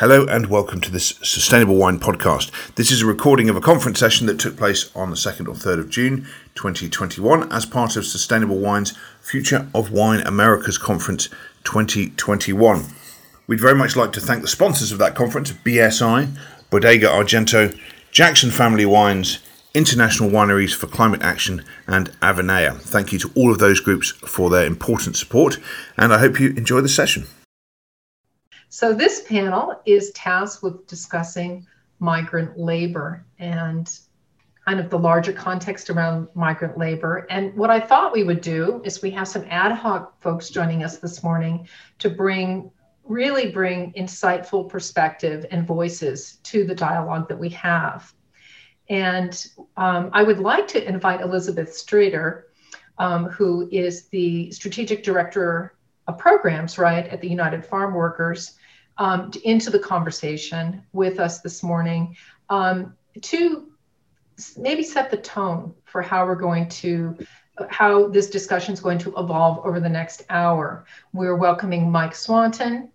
Hello and welcome to this Sustainable Wine podcast. This is a recording of a conference session that took place on the 2nd or 3rd of June 2021 as part of Sustainable Wine's Future of Wine Americas Conference 2021. We'd very much like to thank the sponsors of that conference BSI, Bodega Argento, Jackson Family Wines, International Wineries for Climate Action, and Avenea. Thank you to all of those groups for their important support, and I hope you enjoy the session. So this panel is tasked with discussing migrant labor and kind of the larger context around migrant labor. And what I thought we would do is we have some ad hoc folks joining us this morning to bring really bring insightful perspective and voices to the dialogue that we have. And um, I would like to invite Elizabeth Streeter, um, who is the strategic director of programs, right, at the United Farm Workers, um, into the conversation with us this morning um, to maybe set the tone for how we're going to how this discussion is going to evolve over the next hour. We're welcoming Mike Swanton,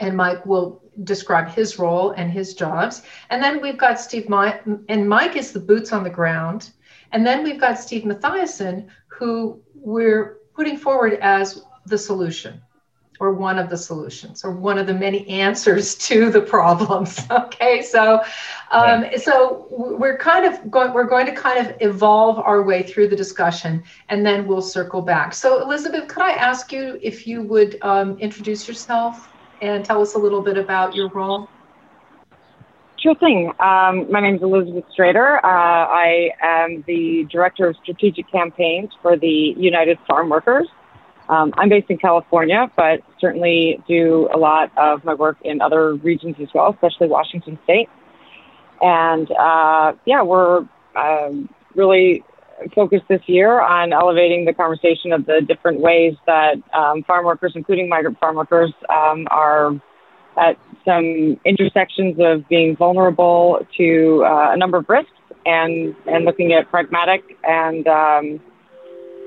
and Mike will describe his role and his jobs. And then we've got Steve, Mike, and Mike is the boots on the ground. And then we've got Steve Matthiasson, who we're putting forward as the solution or one of the solutions or one of the many answers to the problems okay so um, yeah. so we're kind of going we're going to kind of evolve our way through the discussion and then we'll circle back so elizabeth could i ask you if you would um, introduce yourself and tell us a little bit about your role Sure thing. Um, my name is Elizabeth Strater. Uh, I am the Director of Strategic Campaigns for the United Farm Workers. Um, I'm based in California, but certainly do a lot of my work in other regions as well, especially Washington State. And uh, yeah, we're um, really focused this year on elevating the conversation of the different ways that um, farm workers, including migrant farm workers, um, are at some intersections of being vulnerable to uh, a number of risks and, and looking at pragmatic and um,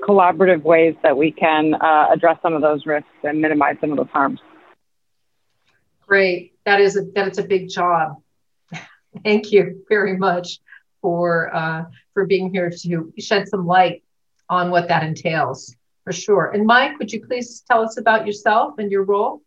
collaborative ways that we can uh, address some of those risks and minimize some of those harms. Great. That is a, that is a big job. Thank you very much for uh, for being here to shed some light on what that entails for sure. And Mike, would you please tell us about yourself and your role?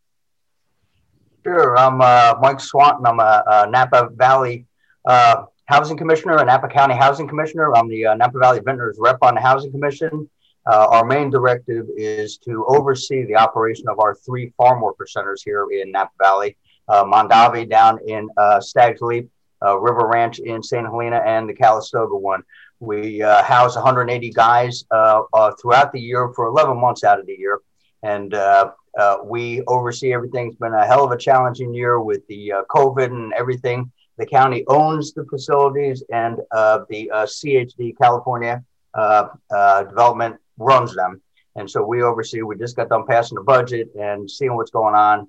Sure. I'm uh, Mike Swanton. I'm a, a Napa Valley uh, Housing Commissioner, a Napa County Housing Commissioner. I'm the uh, Napa Valley Vintners Rep on the Housing Commission. Uh, our main directive is to oversee the operation of our three farm worker centers here in Napa Valley, uh, Mondavi down in uh, Stag's Leap, uh, River Ranch in St. Helena, and the Calistoga one. We uh, house 180 guys uh, throughout the year for 11 months out of the year. And we oversee everything. It's been a hell of a challenging year with the COVID and everything. The county owns the facilities, and the CHD, California Development runs them. And so we oversee, we just got done passing the budget and seeing what's going on.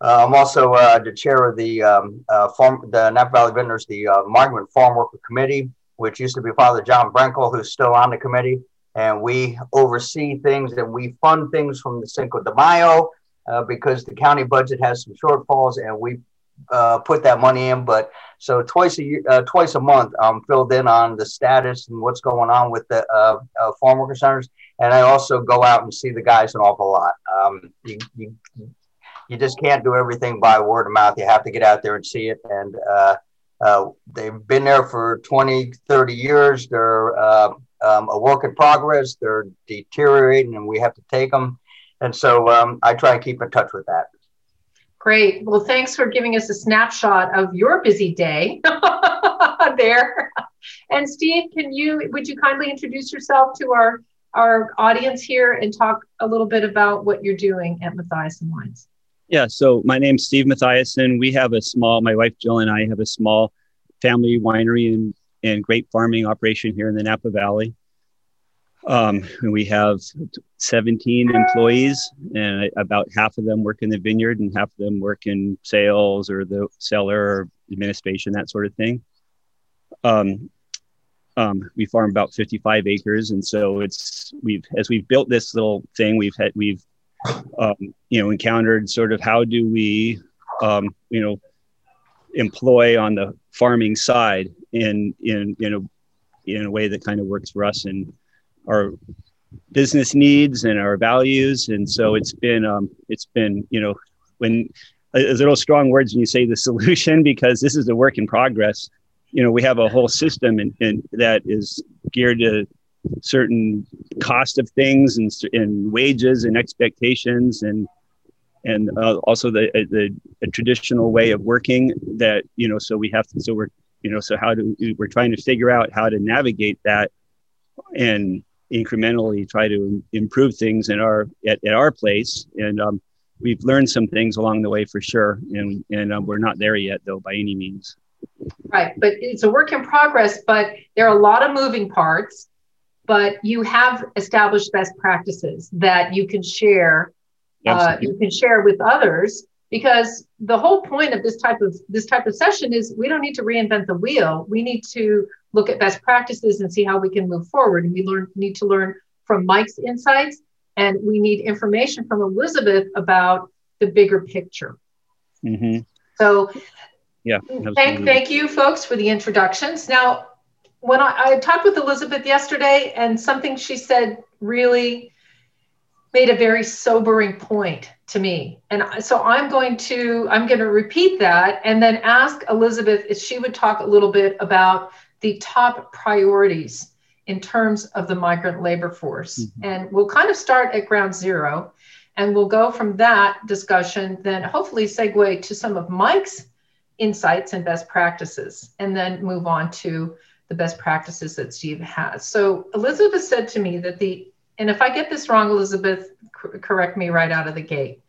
Uh, I'm also uh, the chair of the um, uh, farm, the Napa Valley Vintners, the uh, Migrant Farm Worker Committee, which used to be Father John Brenkle, who's still on the committee. And we oversee things and we fund things from the Cinco de Mayo uh, because the county budget has some shortfalls and we uh, put that money in. But so twice a year, uh, twice a month, I'm filled in on the status and what's going on with the uh, uh, farm worker centers, and I also go out and see the guys an awful lot. Um, you, you, you just can't do everything by word of mouth. You have to get out there and see it. And uh, uh, they've been there for 20, 30 years. They're um, a work in progress. They're deteriorating, and we have to take them. And so um, I try and keep in touch with that. Great. Well, thanks for giving us a snapshot of your busy day there. And Steve, can you would you kindly introduce yourself to our our audience here and talk a little bit about what you're doing at Matthiasson Wines? Yeah, so my name's Steve Matthiasson. We have a small, my wife Jill and I have a small family winery and, and grape farming operation here in the Napa Valley. Um, we have 17 employees, and about half of them work in the vineyard, and half of them work in sales or the cellar or administration, that sort of thing. Um, um, we farm about 55 acres, and so it's we've as we've built this little thing, we've had we've um, you know encountered sort of how do we um, you know employ on the farming side in in in a in a way that kind of works for us and our business needs and our values. And so it's been um, it's been you know when a, a little strong words when you say the solution because this is a work in progress. You know, we have a whole system and, that is geared to certain cost of things and, and wages and expectations and and uh, also the the traditional way of working that you know so we have to so we're you know so how do we're trying to figure out how to navigate that and incrementally try to improve things in our at, at our place. And um, we've learned some things along the way for sure. And and um, we're not there yet though by any means. Right. But it's a work in progress but there are a lot of moving parts. But you have established best practices that you can share uh, you can share with others. Because the whole point of this type of this type of session is we don't need to reinvent the wheel. We need to look at best practices and see how we can move forward and we learn need to learn from mike's insights and we need information from elizabeth about the bigger picture mm-hmm. so yeah thank, thank you folks for the introductions now when I, I talked with elizabeth yesterday and something she said really made a very sobering point to me. And so I'm going to I'm going to repeat that and then ask Elizabeth if she would talk a little bit about the top priorities in terms of the migrant labor force. Mm-hmm. And we'll kind of start at ground zero and we'll go from that discussion then hopefully segue to some of Mike's insights and best practices and then move on to the best practices that Steve has. So Elizabeth said to me that the and if I get this wrong, Elizabeth, correct me right out of the gate,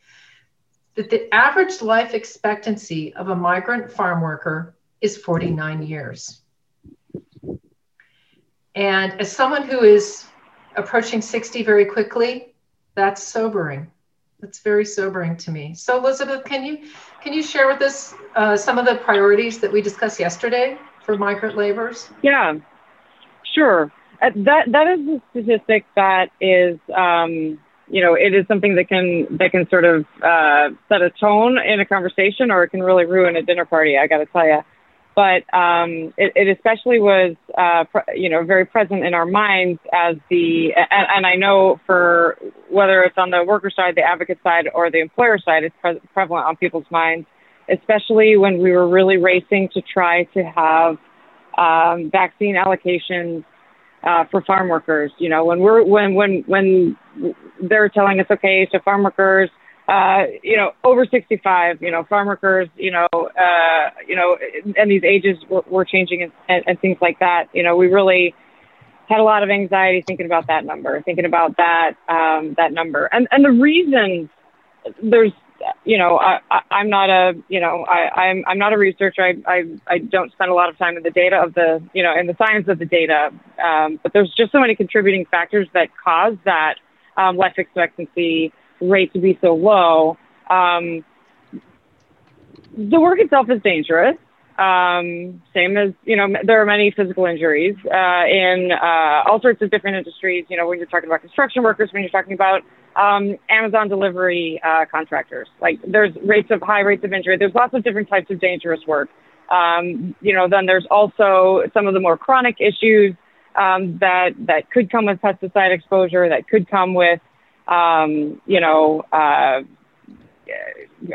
that the average life expectancy of a migrant farm worker is 49 years. And as someone who is approaching 60 very quickly, that's sobering. That's very sobering to me. So, Elizabeth, can you can you share with us uh, some of the priorities that we discussed yesterday for migrant laborers? Yeah, sure. Uh, that that is a statistic that is um, you know it is something that can that can sort of uh, set a tone in a conversation or it can really ruin a dinner party i got to tell you but um, it, it, especially was uh, you know very present in our minds as the and, and, i know for whether it's on the worker side the advocate side or the employer side it's pre- prevalent on people's minds especially when we were really racing to try to have um, vaccine allocations uh, for farm workers. You know, when we're when when when they're telling us, okay, so farm workers, uh, you know, over 65, you know, farm workers, you know, uh, you know, and these ages were, were changing and, and, and things like that. You know, we really had a lot of anxiety thinking about that number, thinking about that um, that number, and and the reason there's you know, I, I, am not a, you know, I, I'm, I'm not a researcher. I, I, I don't spend a lot of time in the data of the, you know, in the science of the data. Um, but there's just so many contributing factors that cause that um, life expectancy rate to be so low. Um, the work itself is dangerous. Um, same as, you know, there are many physical injuries uh, in uh, all sorts of different industries. You know, when you're talking about construction workers, when you're talking about um, Amazon delivery uh, contractors. Like there's rates of high rates of injury. There's lots of different types of dangerous work. Um, you know, then there's also some of the more chronic issues um, that that could come with pesticide exposure, that could come with, um, you know, uh,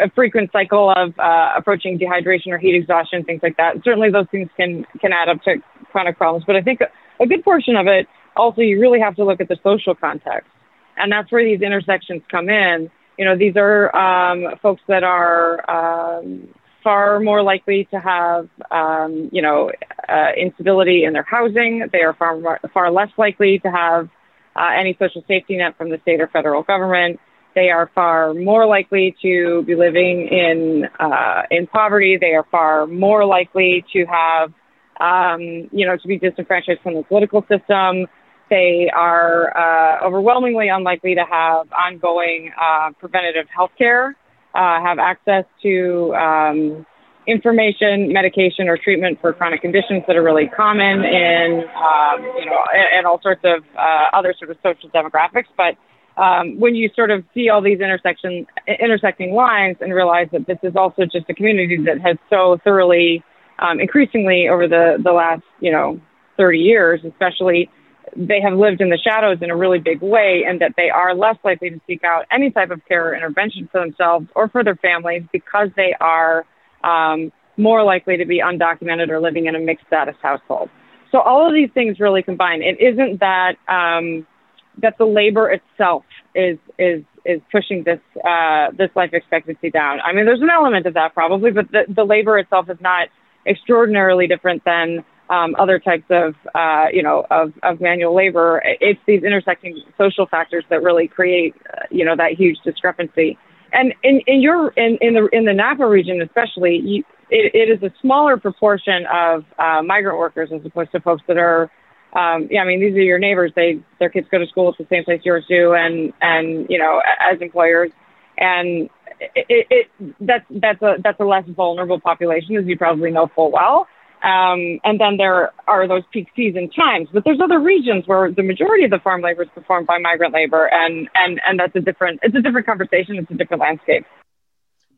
a frequent cycle of uh, approaching dehydration or heat exhaustion, things like that. Certainly, those things can can add up to chronic problems. But I think a, good portion of it also you really have to look at the social context and that's where these intersections come in. You know, these are um, folks that are um, far more likely to have, um, you know, uh, instability in their housing. They are far far less likely to have uh, any social safety net from the state or federal government. They are far more likely to be living in uh, in poverty. They are far more likely to have, um, you know, to be disenfranchised from the political system. They are uh, overwhelmingly unlikely to have ongoing uh, preventative health care, uh, have access to um, information, medication, or treatment for chronic conditions that are really common in, um, you know, and all sorts of uh, other sort of social demographics. But um, when you sort of see all these intersection intersecting lines and realize that this is also just a community that has so thoroughly, um, increasingly over the the last you know 30 years, especially, they have lived in the shadows in a really big way, and that they are less likely to seek out any type of care or intervention for themselves or for their families because they are um, more likely to be undocumented or living in a mixed status household. So all of these things really combine. It isn't that um, that the labor itself is is is pushing this uh, this life expectancy down. I mean, there's an element of that probably, but the, the labor itself is not extraordinarily different than um, other types of uh, you know of, of manual labor. It's these intersecting social factors that really create uh, you know that huge discrepancy. And in, in your in, in the in the Napa region especially, you, it, it is a smaller proportion of uh, migrant workers as opposed to folks that are um, yeah, I mean, these are your neighbors. They their kids go to school at the same place yours do, and and you know, as employers, and it, it, it that's that's a that's a less vulnerable population, as you probably know full well. Um, and then there are those peak season times, but there's other regions where the majority of the farm labor is performed by migrant labor, and and and that's a different it's a different conversation. It's a different landscape.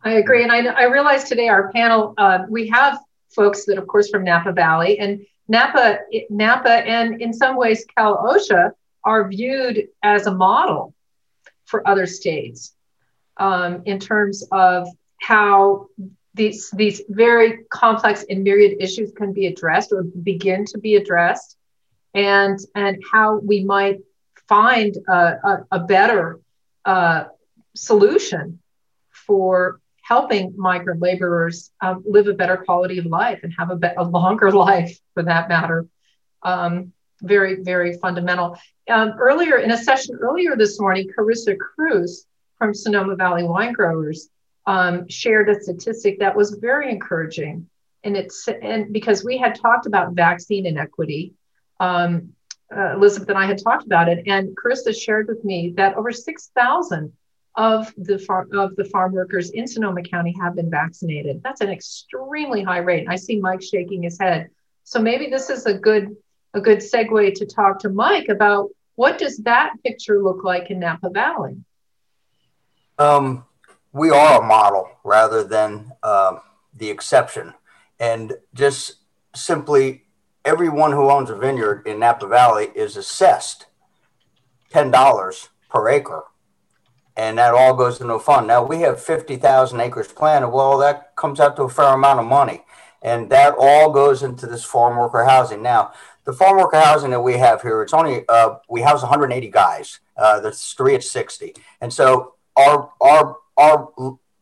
I agree, and I I realized today our panel uh, we have folks that, of course, from Napa Valley, and Napa, Napa, and in some ways Cal OSHA are viewed as a model for other states um, in terms of how these these very complex and myriad issues can be addressed or begin to be addressed, and and how we might find a, a, a better uh, solution for helping migrant laborers um, live a better quality of life and have a, be- a longer life for that matter. Um, very, very fundamental. Um, earlier in a session earlier this morning, Karissa Kruse from Sonoma Valley Wine Growers um, shared a statistic that was very encouraging. And it's and because we had talked about vaccine inequity, um, uh, Elizabeth and I had talked about it, and Karissa shared with me that over 6,000 of the farm of the farm workers in Sonoma County have been vaccinated. That's an extremely high rate. I see Mike shaking his head. So maybe this is a good a good segue to talk to Mike about what does that picture look like in Napa Valley. Um, we are a model rather than uh, the exception, and just simply everyone who owns a vineyard in Napa Valley is assessed ten dollars per acre and that all goes into a fund. Now we have 50,000 acres planted. Well, that comes out to a fair amount of money. And that all goes into this farm worker housing. Now, the farm worker housing that we have here, it's only, uh, we house 180 guys. Uh, there's three at 60. And so our, our, our,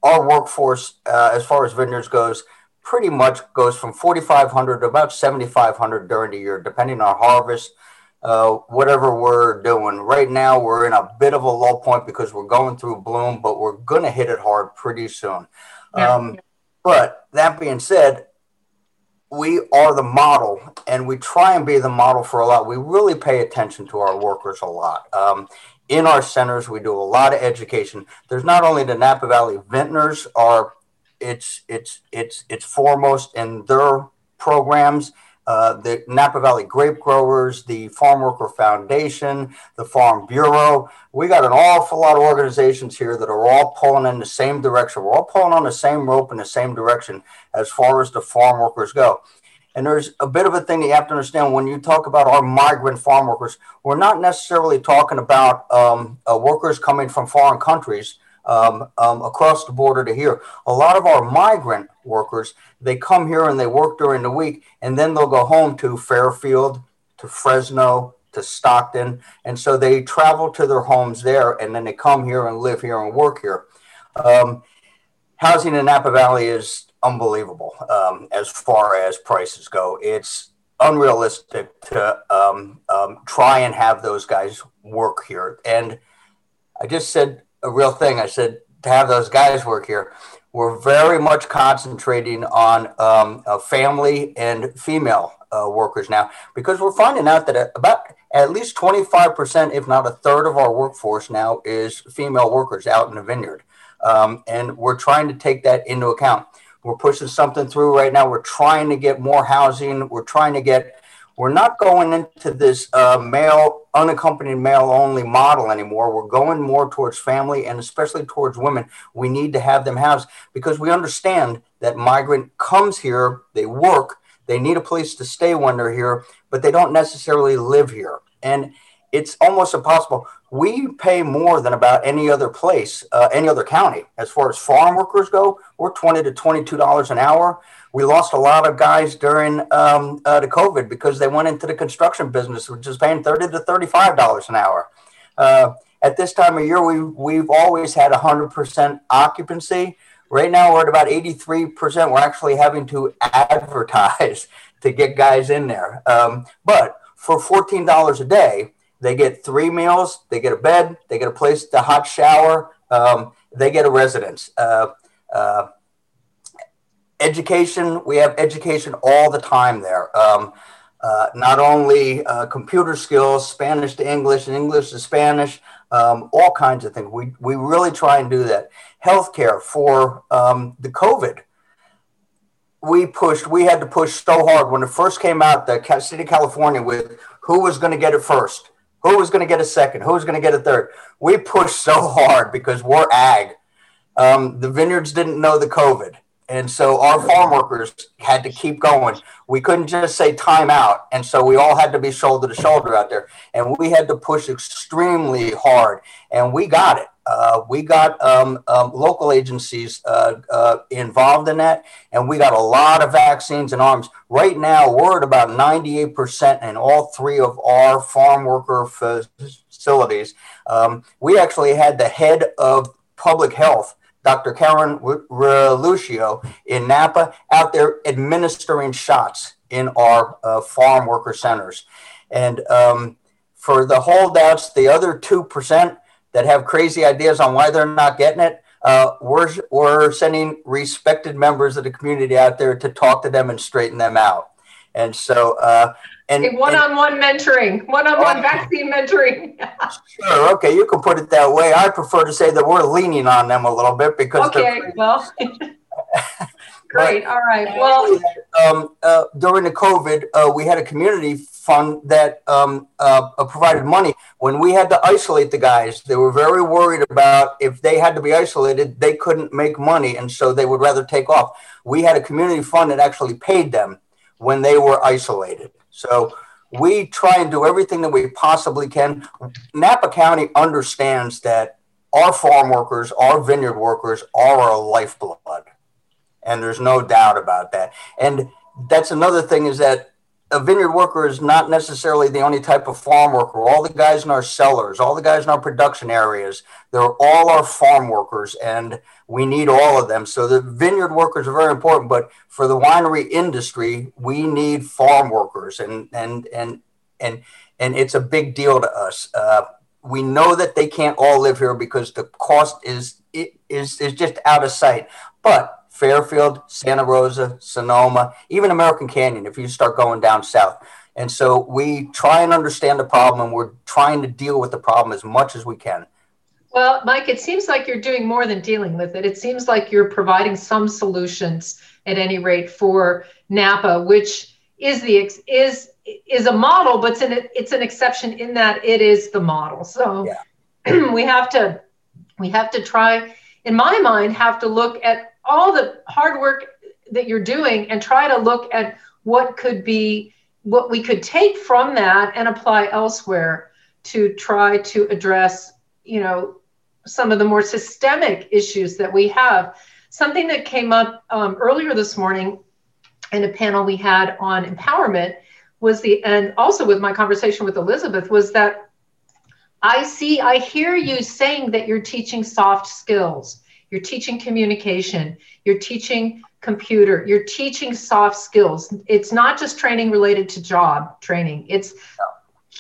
our workforce, uh, as far as vineyards goes, pretty much goes from 4,500 to about 7,500 during the year, depending on harvest, uh, whatever we're doing. Right now, we're in a bit of a low point because we're going through bloom, but we're going to hit it hard pretty soon. Yeah. Um, but that being said, we are the model and we try and be the model for a lot. We really pay attention to our workers a lot. Um, in our centers, we do a lot of education. There's not only the Napa Valley Vintners are it's it's it's it's foremost in their programs uh, the Napa Valley Grape Growers, the Farm Worker Foundation, the Farm Bureau. We got an awful lot of organizations here that are all pulling in the same direction. We're all pulling on the same rope in the same direction as far as the farm workers go. And there's a bit of a thing that you have to understand when you talk about our migrant farm workers, we're not necessarily talking about um, uh, workers coming from foreign countries um, um, across the border to here. A lot of our migrant workers, they come here and they work during the week, and then they'll go home to Fairfield, to Fresno, to Stockton. And so they travel to their homes there, and then they come here and live here and work here. Um, housing in Napa Valley is unbelievable um, as far as prices go. It's unrealistic to um, um, try and have those guys work here. And I just said a real thing. I said to have those guys work here. We're very much concentrating on um, family and female uh, workers now because we're finding out that about at least 25%, if not a third of our workforce now is female workers out in the vineyard. Um, and we're trying to take that into account. We're pushing something through right now. We're trying to get more housing. We're trying to get, we're not going into this uh, male unaccompanied male only model anymore. We're going more towards family and especially towards women. We need to have them housed because we understand that migrant comes here, they work, they need a place to stay when they're here, but they don't necessarily live here. And it's almost impossible. We pay more than about any other place, uh, any other county. As far as farm workers go, we're 20 to $22 an hour. We lost a lot of guys during um, uh, the COVID because they went into the construction business, which is paying 30 to $35 an hour. Uh, at this time of year, we, we've always had 100% occupancy. Right now, we're at about 83%. We're actually having to advertise to get guys in there. Um, but for $14 a day, they get three meals, they get a bed, they get a place to hot shower, um, they get a residence. Uh, uh, education, we have education all the time there. Um, uh, not only uh, computer skills, Spanish to English, and English to Spanish, um, all kinds of things. We, we really try and do that. Healthcare for um, the COVID. We pushed, we had to push so hard when it first came out, the city of California, with who was going to get it first, who was going to get a second, who was going to get a third. We pushed so hard because we're ag. Um, the vineyards didn't know the COVID. And so our farm workers had to keep going. We couldn't just say time out. And so we all had to be shoulder to shoulder out there. And we had to push extremely hard. And we got it. Uh, we got um, um, local agencies uh, uh, involved in that, and we got a lot of vaccines and arms. Right now, we're at about 98% in all three of our farm worker facilities. Um, we actually had the head of public health Dr. Karen Relucio in Napa out there administering shots in our uh, farm worker centers. And um, for the holdouts, the other 2% that have crazy ideas on why they're not getting it, uh, we're, we're sending respected members of the community out there to talk to them and straighten them out. And so uh, and one-on-one mentoring, one-on-one vaccine mentoring. sure, okay, you can put it that way. I prefer to say that we're leaning on them a little bit because. Okay, well. Great. All right. Well, um, uh, during the COVID, uh, we had a community fund that um, uh, uh, provided money. When we had to isolate the guys, they were very worried about if they had to be isolated, they couldn't make money, and so they would rather take off. We had a community fund that actually paid them when they were isolated. So we try and do everything that we possibly can. Napa County understands that our farm workers, our vineyard workers are our lifeblood. And there's no doubt about that. And that's another thing is that a vineyard worker is not necessarily the only type of farm worker. All the guys in our cellars, all the guys in our production areas, they're all our farm workers, and we need all of them. So the vineyard workers are very important, but for the winery industry, we need farm workers, and and and and and it's a big deal to us. Uh, we know that they can't all live here because the cost is is is just out of sight, but Fairfield, Santa Rosa, Sonoma, even American Canyon, if you start going down south. And so we try and understand the problem and we're trying to deal with the problem as much as we can. Well, Mike, it seems like you're doing more than dealing with it. It seems like you're providing some solutions at any rate for Napa, which is the is is a model, but it's an it's an exception in that it is the model. So yeah. we have to we have to try, in my mind, have to look at all the hard work that you're doing and try to look at what could be what we could take from that and apply elsewhere to try to address you know some of the more systemic issues that we have. Something that came up um, earlier this morning in a panel we had on empowerment was the and also with my conversation with elizabeth was that i see i hear you saying that you're teaching soft skills you're teaching communication, you're teaching computer, you're teaching soft skills. It's not just training related to job training. It's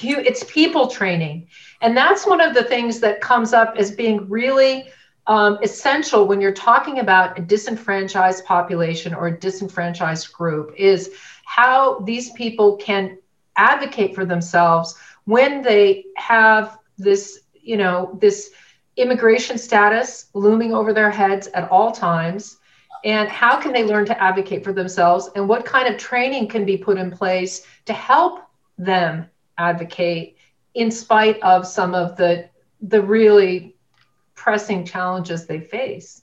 it's people training. And that's one of the things that comes up as being really um, essential when you're talking about a disenfranchised population or a disenfranchised group is how these people can advocate for themselves when they have this, you know, this immigration status looming over their heads at all times and how can they learn to advocate for themselves and what kind of training can be put in place to help them advocate in spite of some of the the really pressing challenges they face.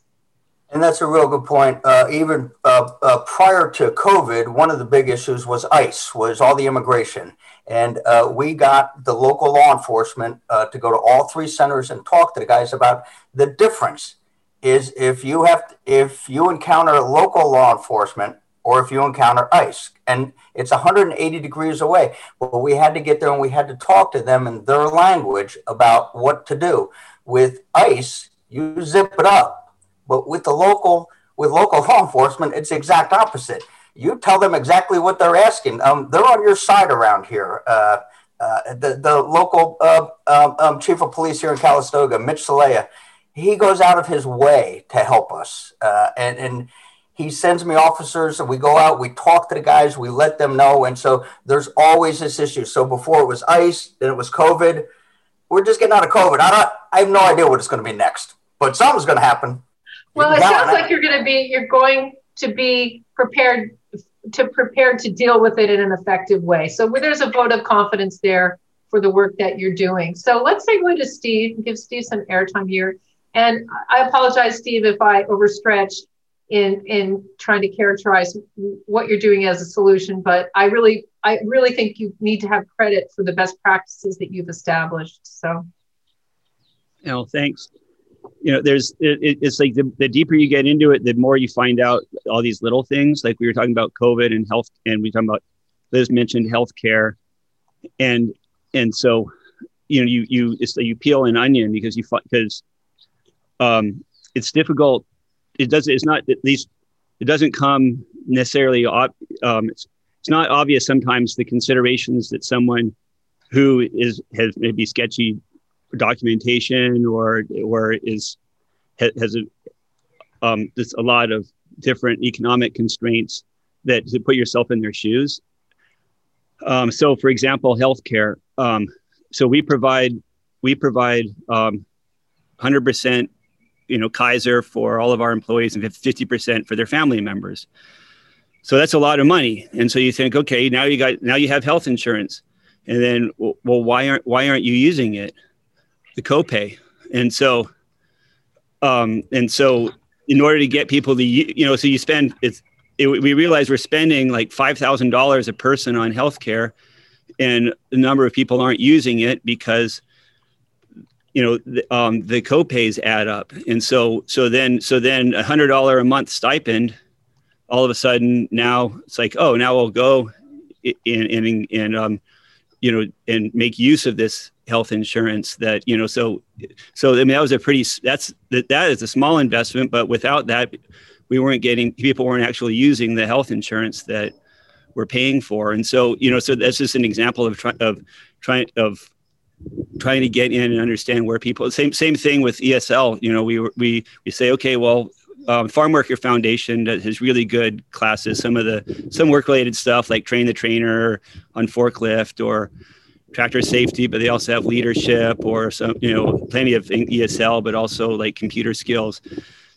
And that's a real good point. Uh, even uh, uh, prior to COVID, one of the big issues was ICE, was all the immigration. And uh, we got the local law enforcement uh, to go to all three centers and talk to the guys about the difference is if you have to, if you encounter local law enforcement or if you encounter ICE, and it's 180 degrees away. But we had to get there and we had to talk to them in their language about what to do. With ICE, you zip it up but with the local, with local law enforcement, it's the exact opposite. You tell them exactly what they're asking. Um, they're on your side around here. Uh, uh, the, the local uh, um, um, chief of police here in Calistoga, Mitch Celaya, he goes out of his way to help us. Uh, and, and he sends me officers and we go out, we talk to the guys, we let them know. And so there's always this issue. So before it was ICE, then it was COVID. We're just getting out of COVID. I, don't, I have no idea what it's going to be next, but something's going to happen. Well, it sounds like you're going to be you're going to be prepared to prepare to deal with it in an effective way. So there's a vote of confidence there for the work that you're doing. So let's segue to Steve and give Steve some airtime here. And I apologize, Steve, if I overstretch in in trying to characterize what you're doing as a solution, but I really I really think you need to have credit for the best practices that you've established. So. No, thanks you know there's it, it's like the, the deeper you get into it the more you find out all these little things. Like we were talking about covid and health and we talking about liz mentioned healthcare. And and so you know you you it's you peel an onion because you because um it's difficult. It does it's not at least it doesn't come necessarily um it's, it's not obvious sometimes the considerations that someone who is has maybe sketchy documentation or or is has a um, a lot of different economic constraints that to put yourself in their shoes. Um, so, for example, healthcare. Um, so we provide we provide um, 100%, you know, Kaiser for all of our employees and 50% for their family members. So that's a lot of money. And so you think, okay, now you got now you have health insurance, and then well, why aren't why aren't you using it? The copay. And so, um, and so in order to get people to, you know, so you spend, it's, it, we realize we're spending like $5,000 a person on healthcare and the number of people aren't using it because, you know, the, um, the copays add up. And so, so then, so then a hundred dollar a month stipend, all of a sudden now it's like, oh, now we'll go in, and, in, um, you know, and make use of this health insurance that you know so so i mean that was a pretty that's that that is a small investment but without that we weren't getting people weren't actually using the health insurance that we're paying for. And so you know so that's just an example of trying of trying of trying to get in and understand where people same same thing with esl you know we we we say okay well um, farm worker foundation that has really good classes some of the some work related stuff like train the trainer on forklift or tractor safety, but they also have leadership or some, you know, plenty of ESL, but also like computer skills.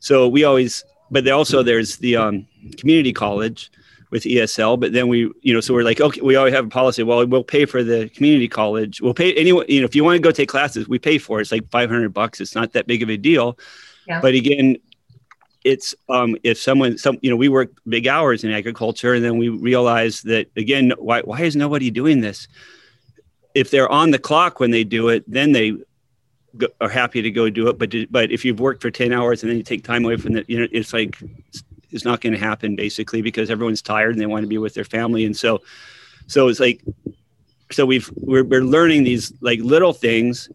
So we always, but also there's the um, community college with ESL, but then we, you know, so we're like, okay, we always have a policy. Well, we'll pay for the community college. We'll pay anyone, you know, if you want to go take classes, we pay for it. It's like 500 bucks. It's not that big of a deal. Yeah. But again, it's um, if someone some you know we work big hours in agriculture and then we realize that again why why is nobody doing this if they're on the clock when they do it, then they go, are happy to go do it. But but if you've worked for ten hours and then you take time away from it, you know, it's like it's not going to happen basically because everyone's tired and they want to be with their family, and so so it's like so we've we're, we're learning these like little things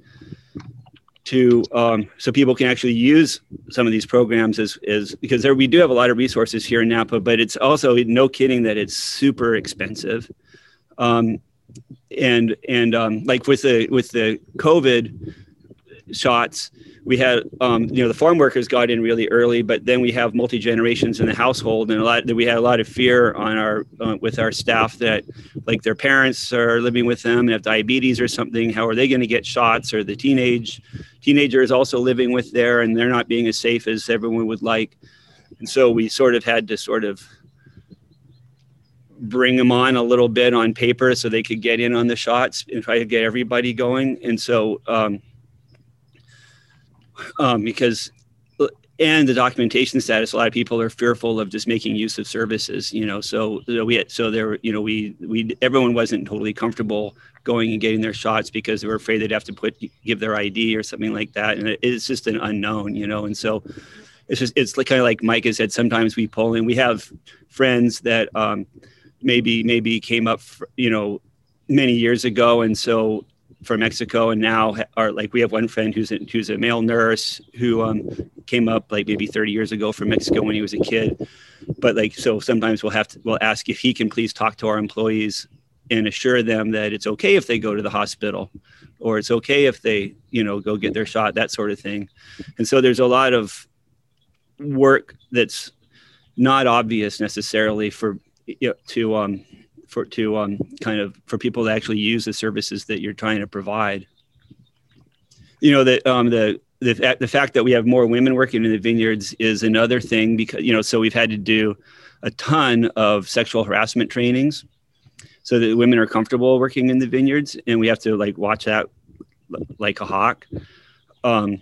to um, so people can actually use some of these programs as, as because there we do have a lot of resources here in Napa, but it's also no kidding that it's super expensive. Um, and and um, like with the with the COVID shots, we had um, you know the farm workers got in really early, but then we have multi generations in the household, and a lot that we had a lot of fear on our uh, with our staff that like their parents are living with them and have diabetes or something. How are they going to get shots? Or the teenage teenagers also living with there, and they're not being as safe as everyone would like. And so we sort of had to sort of bring them on a little bit on paper so they could get in on the shots and try to get everybody going. And so, um, um, because and the documentation status, a lot of people are fearful of just making use of services, you know. So, so we had, so there, you know, we we everyone wasn't totally comfortable going and getting their shots because they were afraid they'd have to put give their ID or something like that, and it's just an unknown, you know. And so, it's just it's like, kind of like Mike has said. Sometimes we pull in. We have friends that um, maybe maybe came up, for, you know, many years ago, and so from Mexico, and now are like we have one friend who's a, who's a male nurse who um, came up like maybe 30 years ago from Mexico when he was a kid. But like so, sometimes we'll have to we'll ask if he can please talk to our employees and assure them that it's okay if they go to the hospital, or it's okay if they you know go get their shot, that sort of thing. And so there's a lot of work that's not obvious necessarily for you know, to um, for to um, kind of for people to actually use the services that you're trying to provide. You know that um, the the the fact that we have more women working in the vineyards is another thing because you know so we've had to do a ton of sexual harassment trainings so that women are comfortable working in the vineyards and we have to like watch that like a hawk um,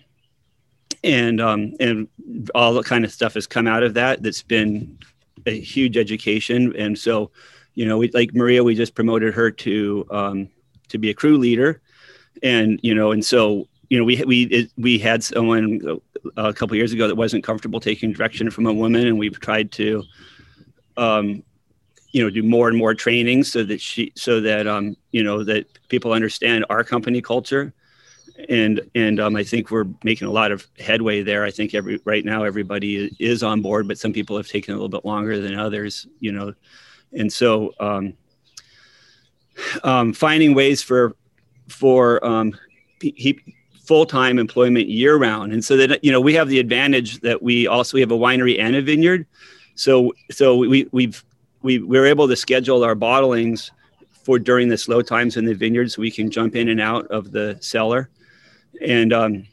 and um, and all the kind of stuff has come out of that that's been a huge education. And so you know, we like Maria, we just promoted her to um, to be a crew leader, and you know, and so you know, we we it, we had someone a couple years ago that wasn't comfortable taking direction from a woman, and we've tried to, um, you know, do more and more training so that she so that um, you know that people understand our company culture and and um, I think we're making a lot of headway there. I think every right now everybody is on board, but some people have taken a little bit longer than others. You know, and so um, um, finding ways for for um, full-time employment year-round and so that you know we have the advantage that we also we have a winery and a vineyard so so we we've we we're able to schedule our bottlings for during the slow times in the vineyard so we can jump in and out of the cellar and um,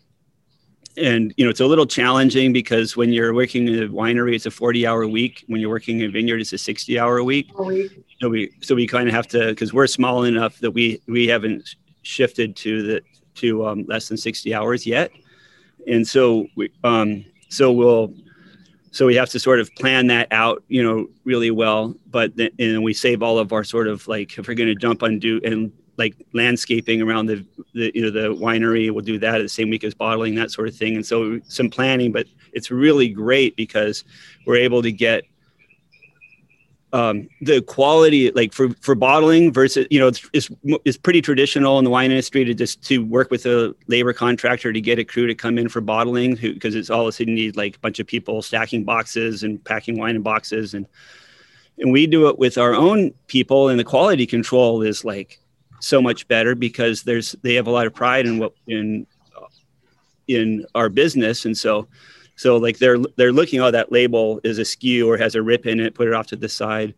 and you know it's a little challenging because when you're working in a winery it's a 40 hour week. When you're working in a vineyard it's a 60 hour week. So we so we kind of have to because we're small enough that we we haven't shifted to the to um, less than 60 hours yet. And so we um so we'll so we have to sort of plan that out you know really well. But then and we save all of our sort of like if we're going to jump on do and like landscaping around the, the you know the winery we'll do that the same week as bottling that sort of thing. And so some planning but it's really great because we're able to get um, the quality like for for bottling versus you know it's, it's, it's pretty traditional in the wine industry to just to work with a labor contractor to get a crew to come in for bottling because it's all of a sudden you need like a bunch of people stacking boxes and packing wine in boxes. And and we do it with our own people and the quality control is like so much better because there's they have a lot of pride in what in in our business. And so so like they're they're looking oh that label is askew or has a rip in it put it off to the side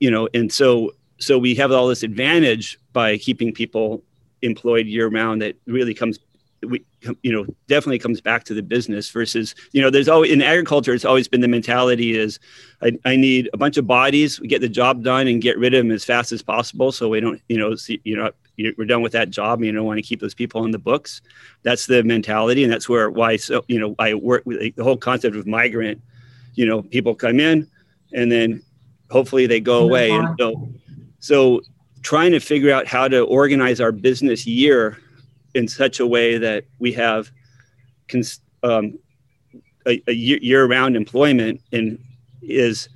you know. And so so we have all this advantage by keeping people employed year round that really comes we you know definitely comes back to the business versus you know there's always in agriculture it's always been the mentality is I, I need a bunch of bodies we get the job done and get rid of them as fast as possible so we don't you know see, you know we're done with that job and you don't want to keep those people in the books. That's the mentality and that's where why so you know i work with like, the whole concept of migrant you know people come in and then hopefully they go away. And so so trying to figure out how to organize our business year in such a way that we have cons- um, a, a year-round employment and is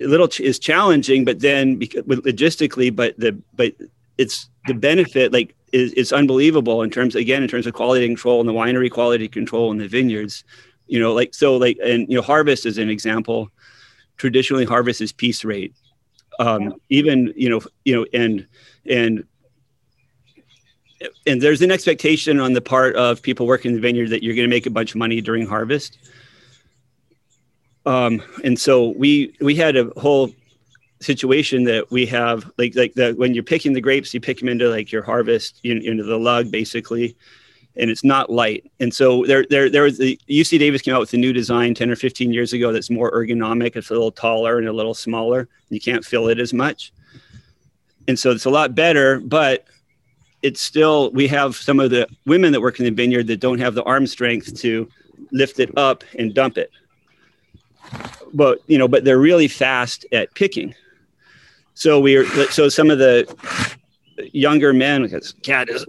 a little ch- is challenging but then because, logistically but the but it's the benefit like is it's unbelievable in terms again in terms of quality control and the winery quality control and the vineyards you know like so like and you know harvest is an example. Traditionally harvest is piece rate. Um, even you know you know and and and there's an expectation on the part of people working in the vineyard that you're going to make a bunch of money during harvest. Um, and so we we had a whole situation that we have like like the when you're picking the grapes, you pick them into like your harvest in, into the lug basically, and it's not light. And so there, there, there was the UC Davis came out with a new design 10 or 15 years ago that's more ergonomic. It's a little taller and a little smaller. You can't feel it as much. And so it's a lot better, but it's still, we have some of the women that work in the vineyard that don't have the arm strength to lift it up and dump it. But, you know, but they're really fast at picking. So we are, so some of the younger men, because cat is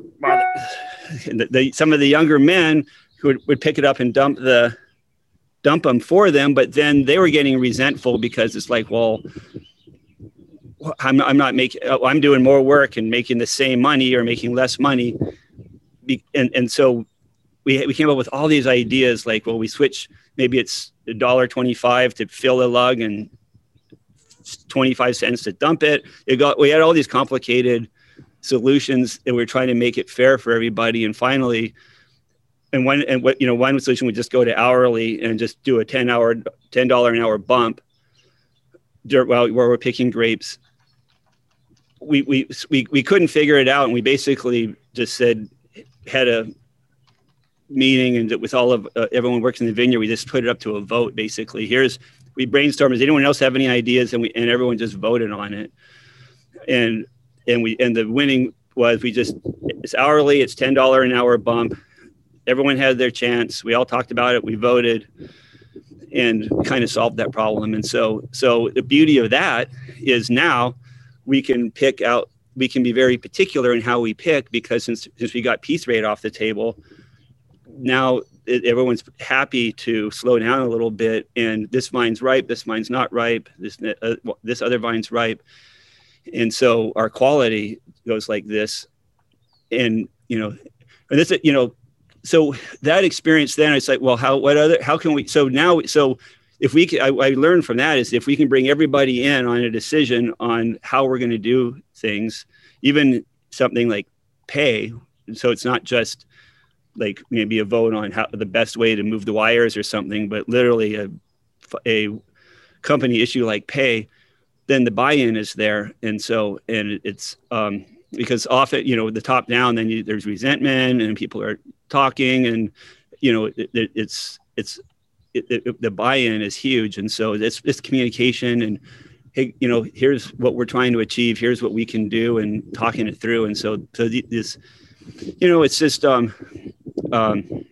the, the, some of the younger men who would, would pick it up and dump the dump them for them, but then they were getting resentful because it's like, well, I'm, I'm not making, oh, uh, I'm doing more work and making the same money or making less money. And, and so we, we came up with all these ideas like, well, we switch, maybe it's a dollar 25 to fill a lug and 25 cents to dump it. It got, we had all these complicated solutions and we are trying to make it fair for everybody. And finally, and one and what you know, one solution would just go to hourly and just do a 10 hour, $10 an hour bump while where we're picking grapes. We, we, we, we couldn't figure it out. And we basically just said, had a meeting and with all of uh, everyone works in the vineyard, we just put it up to a vote. Basically, here's we brainstormed. Does anyone else have any ideas? And we and everyone just voted on it. And and we and the winning was we just it's hourly it's ten dollar an hour bump everyone had their chance we all talked about it we voted and kind of solved that problem and so so the beauty of that is now we can pick out we can be very particular in how we pick because since since we got piece rate off the table now everyone's happy to slow down a little bit and this vine's ripe this vine's not ripe this uh, this other vine's ripe. And so our quality goes like this and you know and this you know so that experience then it's like well how what other how can we so now so if we can I, I learned from that is if we can bring everybody in on a decision on how we're going to do things even something like pay so it's not just like maybe a vote on how the best way to move the wires or something but literally a a company issue like pay then the buy-in is there. And so and it's um, because often you know the top down then you, there's resentment and people are talking and you know it, it, it's it's it, the buy-in is huge and so it's it's communication and hey you know here's what we're trying to achieve here's what we can do and talking it through and so so this you know it's just um, um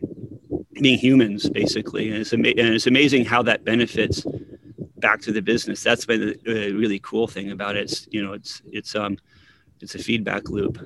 being humans basically and it's, ama- and it's amazing how that benefits back to the business. That's been a, really cool thing about it. It's, you know, it's it's um it's a feedback loop.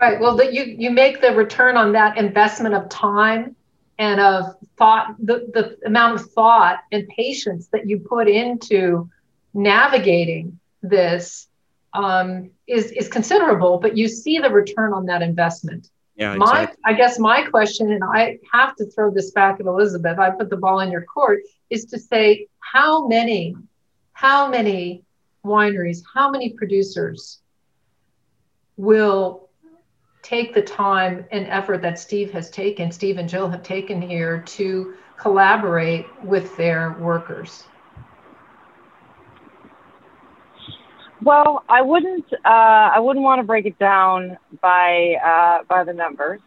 Right. Well, that you you make the return on that investment of time and of thought, the, the amount of thought and patience that you put into navigating this um, is is considerable, but you see the return on that investment. Yeah. My, exactly. I guess my question, and I have to throw this back at Elizabeth. I put the ball in your court, is to say how many, how many wineries, how many producers will take the time and effort that Steve has taken, Steve and Jill have taken here to collaborate with their workers? Well, I wouldn't. Uh, I wouldn't want to break it down by uh, by the numbers,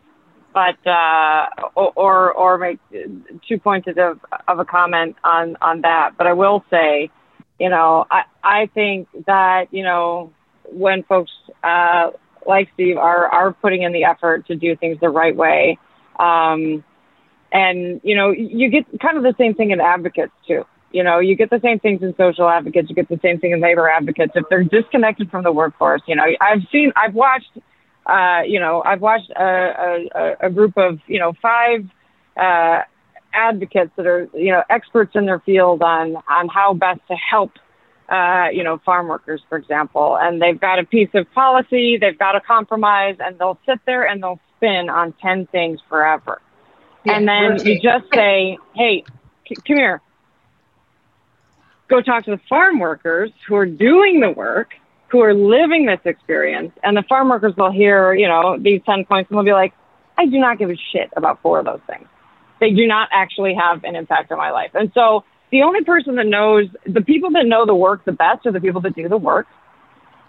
but uh, or or make two points of of a comment on on that. But I will say, you know, I I think that you know when folks uh, like Steve are are putting in the effort to do things the right way, um, and you know, you get kind of the same thing in advocates too you know, you get the same things in social advocates, you get the same thing in labor advocates. If they're disconnected from the workforce, you know, I've seen, I've watched, uh, you know, I've watched a, a, a group of, you know, five uh, advocates that are, you know, experts in their field on on how best to help, uh, you know, farm workers, for example. And they've got a piece of policy, they've got a compromise, and they'll sit there and they'll spin on ten things forever. Yeah, and then you just say, hey, c- come here go talk to the farm workers who are doing the work, who are living this experience, and the farm workers will hear, you know, these 10 points and they'll be like, I do not give a shit about four of those things. They do not actually have an impact on my life. And so the only person that knows, the people that know the work the best are the people that do the work.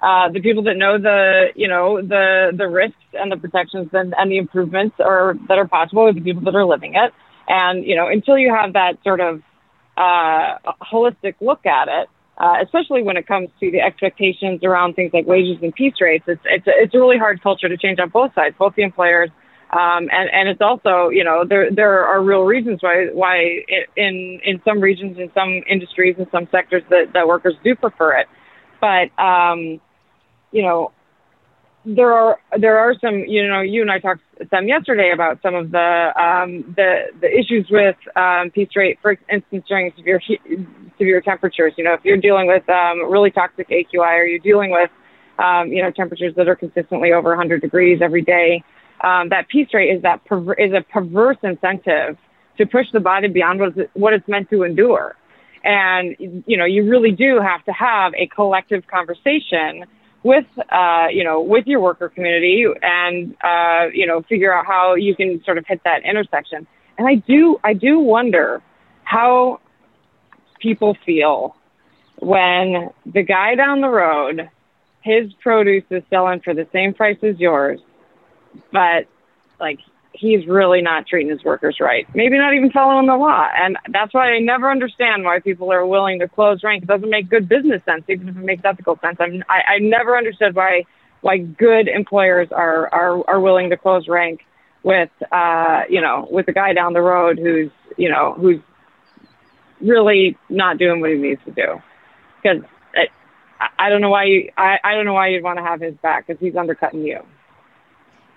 uh, the people that know the you know the the risks and the protections and, and the improvements are that are possible are the people that are living it. And you know until you have that sort of uh, holistic look at it, uh, especially when it comes to the expectations around things like wages and piece rates, it's it's it's a really hard culture to change on both sides, both the employers. Um, and, and it's also, you know, there, there are real reasons why, why in, in some regions, in some industries, in some sectors that, that workers do prefer it. But, um, you know, there are there are some you know you and I talked some yesterday about some of the um, the the issues with um, piece rate, for instance, during severe severe temperatures. You know, if you're dealing with um, really toxic AQI, or you're dealing with um, you know temperatures that are consistently over 100 degrees every day, um, that piece rate is that perver- is a perverse incentive to push the body beyond what what it's meant to endure. And you know, you really do have to have a collective conversation with uh, you know with your worker community and uh, you know figure out how you can sort of hit that intersection. And I do I do wonder how people feel when the guy down the road his produce is selling for the same price as yours, but like he's really not treating his workers right. Maybe not even following the law. And that's why I never understand why people are willing to close rank. It doesn't make good business sense, even if it makes ethical sense. I'm, I, I never understood why why good employers are, are, are willing to close rank with, uh, you know, with the guy down the road who's, you know, who's really not doing what he needs to do. Because I, I don't know why you, I, I don't know why you'd want to have his back because he's undercutting you.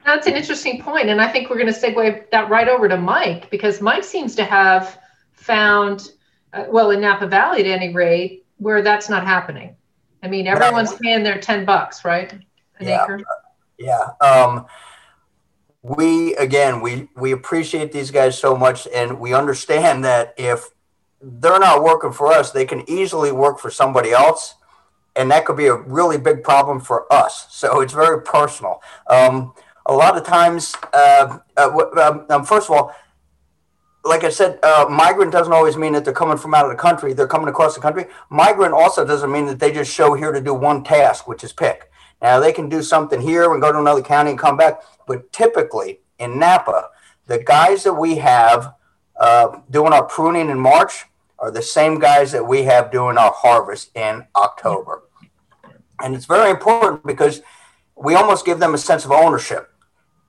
That's an interesting point, and I think we're going to segue that right over to Mike because Mike seems to have found, uh, well, in Napa Valley at any rate, where that's not happening. I mean, everyone's paying their ten bucks, right? An yeah, acre. Yeah. Um, we again, we we appreciate these guys so much, and we understand that if they're not working for us, they can easily work for somebody else and that could be a really big problem for us. So it's very personal. Um, a lot of times, uh, uh, um, um, first of all, like I said, uh, migrant doesn't always mean that they're coming from out of the country. They're coming across the country. Migrant also doesn't mean that they just show here to do one task, which is pick. Now they can do something here and go to another county and come back. But typically in Napa, the guys that we have uh, doing our pruning in March are the same guys that we have doing our harvest in October. And it's very important because we almost give them a sense of ownership.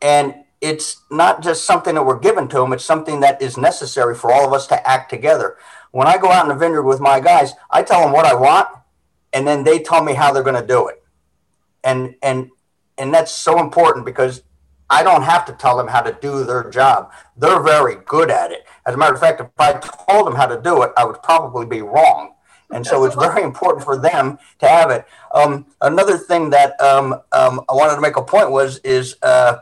And it's not just something that we're given to them, it's something that is necessary for all of us to act together. When I go out in the vineyard with my guys, I tell them what I want, and then they tell me how they're going to do it. And, and, and that's so important because I don't have to tell them how to do their job. They're very good at it. As a matter of fact, if I told them how to do it, I would probably be wrong. And so it's very important for them to have it. Um, another thing that um, um, I wanted to make a point was is uh,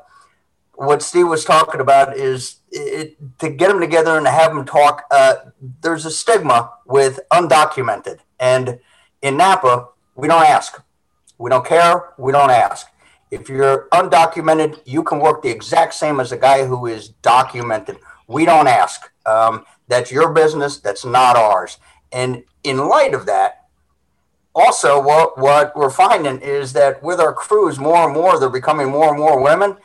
what Steve was talking about is it, to get them together and have them talk. Uh, there's a stigma with undocumented, and in Napa, we don't ask. We don't care. We don't ask. If you're undocumented, you can work the exact same as a guy who is documented. We don't ask. Um, that's your business. That's not ours. And in light of that, also what what we're finding is that with our crews, more and more they're becoming more and more women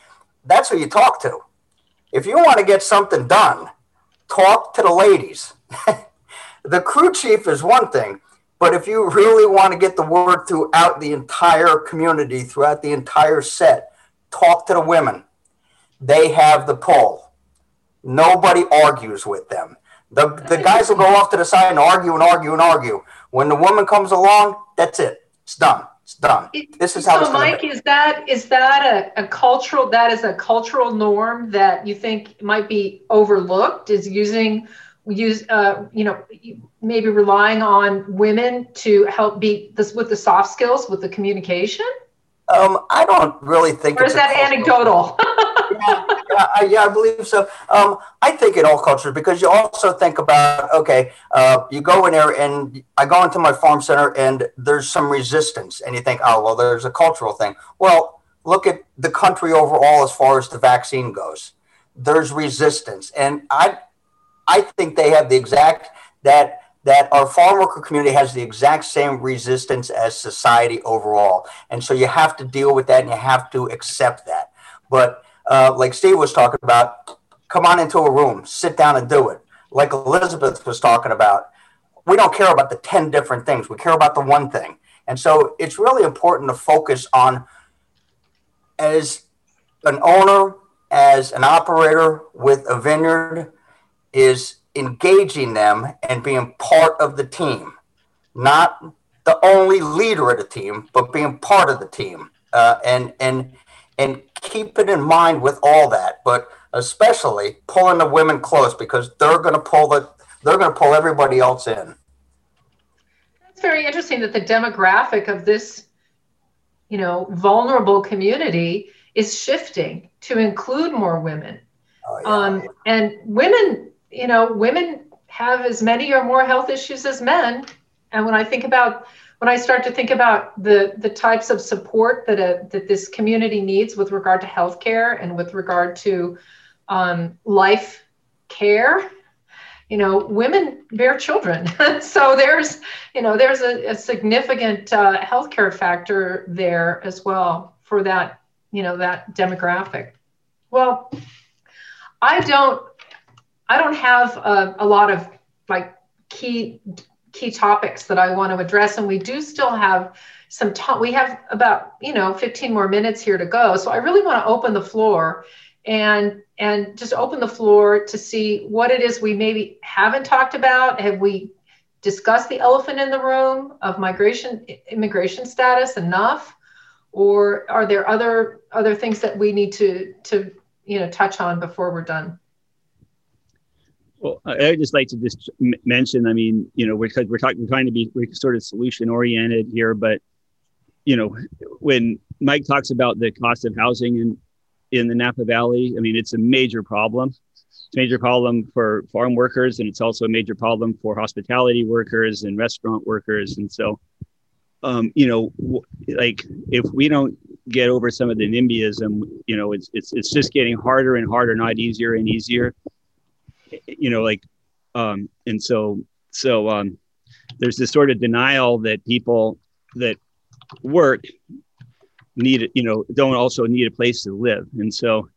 that's who you talk to. If you want to get something done, talk to the ladies. the crew chief is one thing, but if you really want to get the word throughout the entire community, throughout the entire set, talk to the women. They have the pull. Nobody argues with them. The, the guys will go off to the side and argue and argue and argue. When the woman comes along, that's it. It's done. It's done. This is how. So, Mike, is that is that a, a cultural that is a cultural norm that you think might be overlooked? Is using use uh, you know maybe relying on women to help be this with the soft skills with the communication? Um, I don't really think. Or is that anecdotal? yeah, yeah, I, yeah, I believe so. Um, I think in all cultures because you also think about okay, uh, you go in there and I go into my farm center and there's some resistance, and you think, oh well, there's a cultural thing. Well, look at the country overall as far as the vaccine goes. There's resistance, and I, I think they have the exact that that our farm worker community has the exact same resistance as society overall. And so you have to deal with that and you have to accept that. But uh, like Steve was talking about, come on into a room, sit down and do it. Like Elizabeth was talking about, we don't care about the 10 different things, we care about the one thing. And so it's really important to focus on as an owner, as an operator with a vineyard, is engaging them and being part of the team, not the only leader of the team, but being part of the team, uh, and and and keep it in mind with all that, but especially pulling the women close because they're going to pull the they're going to pull everybody else in. It's very interesting that the demographic of this, you know, vulnerable community is shifting to include more women. Oh, yeah, um. And women you know, women have as many or more health issues as men. And when I think about when I start to think about the the types of support that a, that this community needs with regard to healthcare and with regard to um, life care, you know, women bear children, so there's you know there's a, a significant uh, healthcare factor there as well for that you know that demographic. Well, I don't I don't have a, a lot of like key key topics that I want to address, and we do still have some time. We have about you know 15 more minutes here to go, so I really want to open the floor and and just open the floor to see what it is we maybe haven't talked about. Have we discussed the elephant in the room of migration immigration status enough, or are there other other things that we need to to you know touch on before we're done? Well, I would just like to just mention. I mean, you know, because we're talking, we're trying to be we're sort of solution oriented here, but you know, when Mike talks about the cost of housing in in the Napa Valley, I mean, it's a major problem. It's a major problem for farm workers, and it's also a major problem for hospitality workers and restaurant workers. And so, um, you know, like if we don't get over some of the NIMBYism, you know, it's it's it's just getting harder and harder, not easier and easier you know, like, um, and so, so, um, there's this sort of denial that people that work need, you know, don't also need a place to live. And so,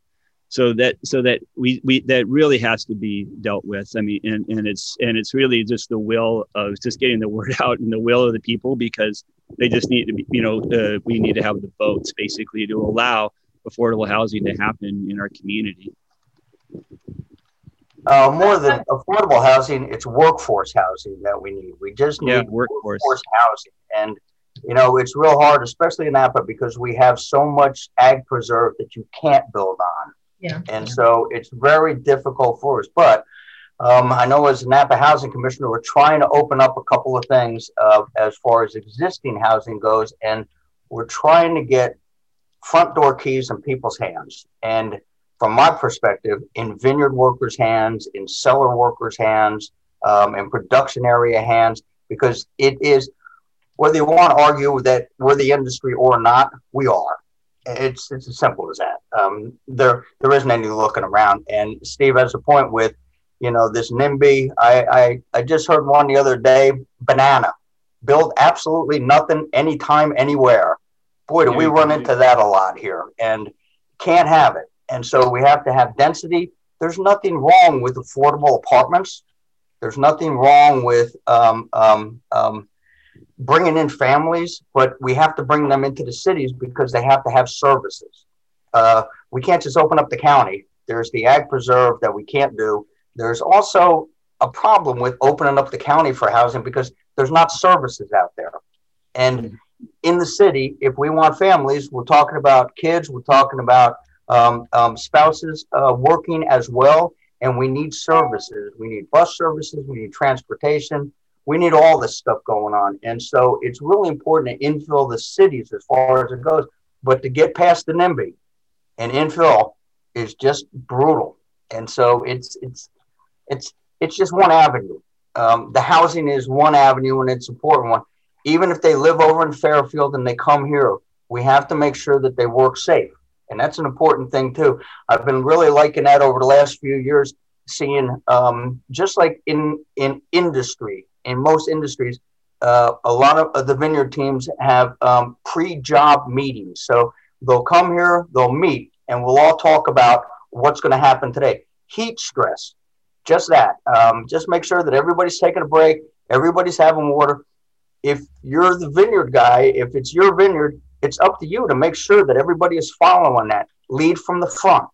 so that, so that we, we, that really has to be dealt with. I mean, and, and it's, and it's really just the will of just getting the word out and the will of the people because they just need to be, you know, uh, we need to have the votes basically to allow affordable housing to happen in our community. Uh, more than affordable housing, it's workforce housing that we need. We just need yeah, workforce. workforce housing. And, you know, it's real hard, especially in Napa, because we have so much ag preserve that you can't build on. Yeah. And so it's very difficult for us. But um, I know as Napa Housing Commissioner, we're trying to open up a couple of things uh, as far as existing housing goes. And we're trying to get front door keys in people's hands. And from my perspective, in vineyard workers' hands, in cellar workers' hands, um, in production area hands, because it is, whether you want to argue that we're the industry or not, we are. It's it's as simple as that. Um, there there isn't any looking around. And Steve has a point with, you know, this NIMBY. I, I I just heard one the other day. Banana, build absolutely nothing, anytime, anywhere. Boy, do we run into that a lot here, and can't have it. And so we have to have density. There's nothing wrong with affordable apartments. There's nothing wrong with um, um, um, bringing in families, but we have to bring them into the cities because they have to have services. Uh, we can't just open up the county. There's the ag preserve that we can't do. There's also a problem with opening up the county for housing because there's not services out there. And in the city, if we want families, we're talking about kids, we're talking about um, um, spouses uh, working as well. And we need services. We need bus services. We need transportation. We need all this stuff going on. And so it's really important to infill the cities as far as it goes. But to get past the NIMBY and infill is just brutal. And so it's it's it's it's just one avenue. Um, the housing is one avenue and it's important one. Even if they live over in Fairfield and they come here, we have to make sure that they work safe. And that's an important thing too. I've been really liking that over the last few years, seeing um, just like in in industry, in most industries, uh, a lot of, the vineyard teams have um, pre-job meetings. So they'll come here, they'll meet, and we'll all talk about what's going to happen today. Heat stress, just that. Um, just make sure that everybody's taking a break, everybody's having water. If you're the vineyard guy, if it's your vineyard, it's up to you to make sure that everybody is following that. Lead from the front.